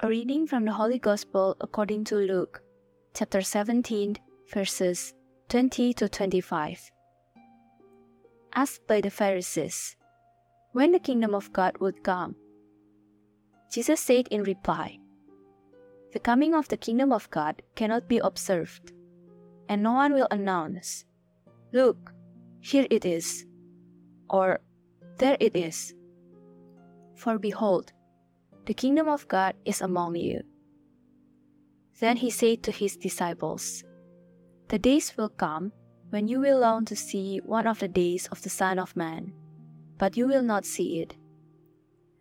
A reading from the Holy Gospel according to Luke, chapter 17, verses 20 to 25. Asked by the Pharisees, when the kingdom of God would come, Jesus said in reply, The coming of the kingdom of God cannot be observed, and no one will announce, Look, here it is, or there it is. For behold, the kingdom of God is among you. Then he said to his disciples, The days will come when you will long to see one of the days of the Son of Man, but you will not see it.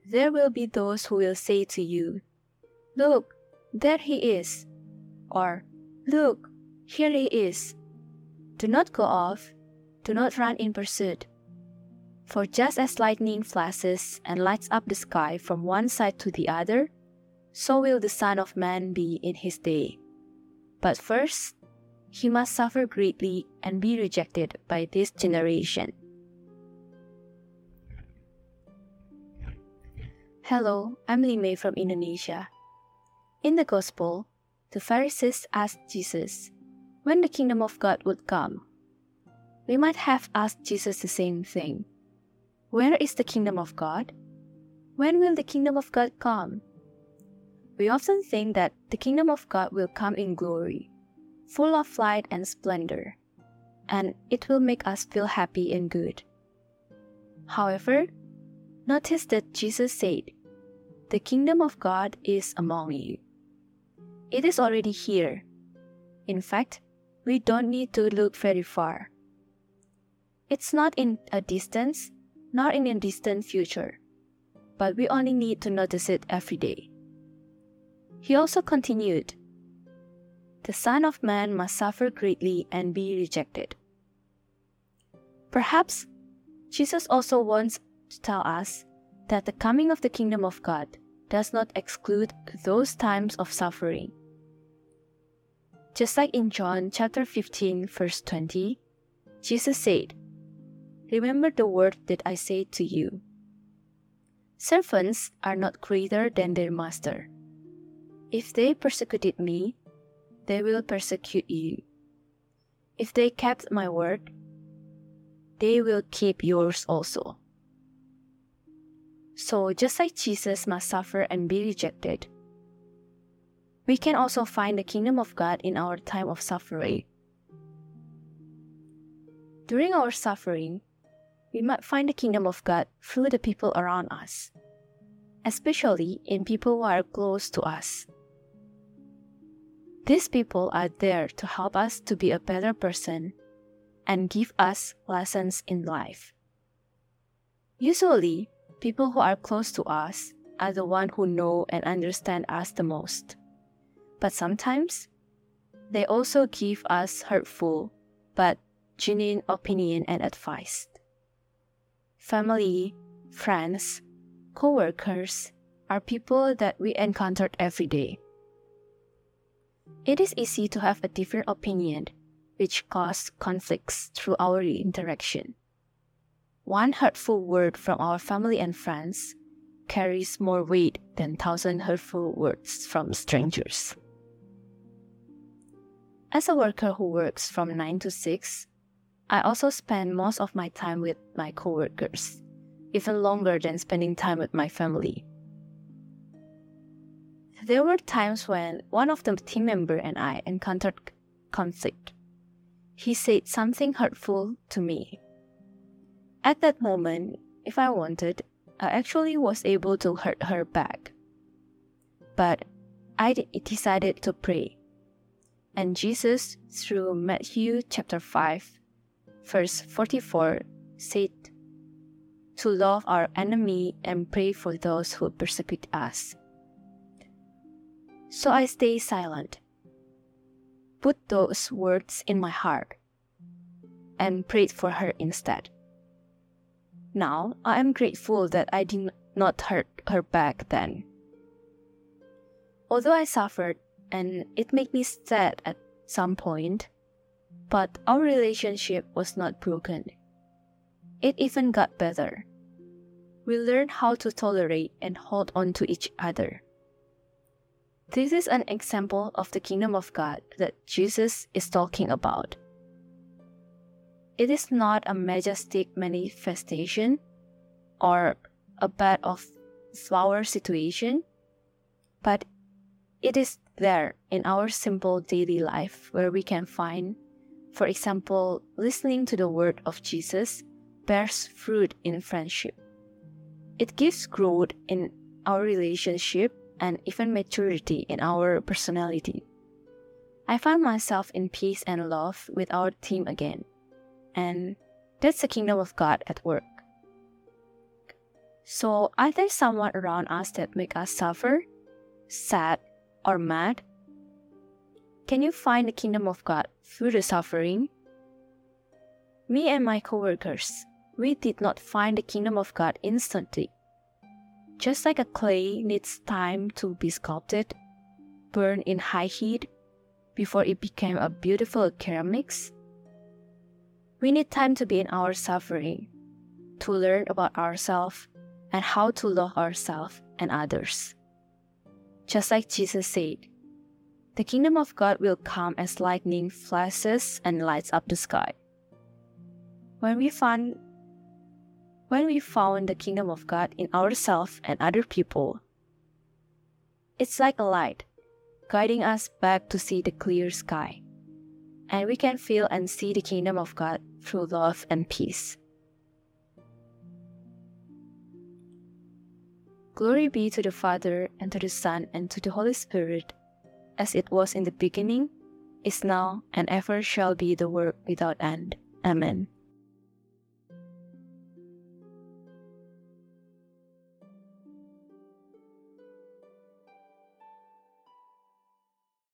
There will be those who will say to you, Look, there he is, or Look, here he is. Do not go off, do not run in pursuit. For just as lightning flashes and lights up the sky from one side to the other, so will the Son of Man be in his day. But first, he must suffer greatly and be rejected by this generation. Hello, I'm Lime from Indonesia. In the Gospel, the Pharisees asked Jesus when the kingdom of God would come. We might have asked Jesus the same thing where is the kingdom of God? When will the kingdom of God come? We often think that the kingdom of God will come in glory, full of light and splendor, and it will make us feel happy and good. However, notice that Jesus said, The kingdom of God is among you. It is already here. In fact, we don't need to look very far. It's not in a distance, not in a distant future, but we only need to notice it every day. He also continued, The Son of Man must suffer greatly and be rejected. Perhaps Jesus also wants to tell us that the coming of the kingdom of God does not exclude those times of suffering. Just like in John chapter 15 verse 20, Jesus said, Remember the word that I say to you. Servants are not greater than their master. If they persecuted me, they will persecute you. If they kept my word, they will keep yours also. So, just like Jesus must suffer and be rejected, we can also find the kingdom of God in our time of suffering. During our suffering, we might find the kingdom of God through the people around us, especially in people who are close to us. These people are there to help us to be a better person and give us lessons in life. Usually, people who are close to us are the ones who know and understand us the most. But sometimes, they also give us hurtful but genuine opinion and advice family, friends, co-workers are people that we encountered every day. It is easy to have a different opinion, which cause conflicts through our interaction. One hurtful word from our family and friends carries more weight than thousand hurtful words from strangers. As a worker who works from 9 to 6, I also spend most of my time with my coworkers, even longer than spending time with my family. There were times when one of the team member and I encountered conflict. He said something hurtful to me. At that moment, if I wanted, I actually was able to hurt her back. But I decided to pray. And Jesus, through Matthew chapter 5, verse 44 said, To love our enemy and pray for those who persecute us. So I stay silent, put those words in my heart, and prayed for her instead. Now I am grateful that I did not hurt her back then. Although I suffered and it made me sad at some point, but our relationship was not broken. It even got better. We learned how to tolerate and hold on to each other. This is an example of the kingdom of God that Jesus is talking about. It is not a majestic manifestation or a bed of flower situation, but it is there in our simple daily life where we can find, for example, listening to the word of Jesus bears fruit in friendship. It gives growth in our relationship and even maturity in our personality. I find myself in peace and love with our team again, and that's the kingdom of God at work. So, are there someone around us that make us suffer, sad, or mad? Can you find the kingdom of God through the suffering? Me and my coworkers, we did not find the kingdom of God instantly. Just like a clay needs time to be sculpted, burned in high heat, before it became a beautiful ceramics, we need time to be in our suffering, to learn about ourselves and how to love ourselves and others. Just like Jesus said, the kingdom of God will come as lightning flashes and lights up the sky. When we find when we found the kingdom of God in ourselves and other people. It's like a light, guiding us back to see the clear sky. And we can feel and see the kingdom of God through love and peace. Glory be to the Father, and to the Son, and to the Holy Spirit, as it was in the beginning, is now, and ever shall be the world without end. Amen.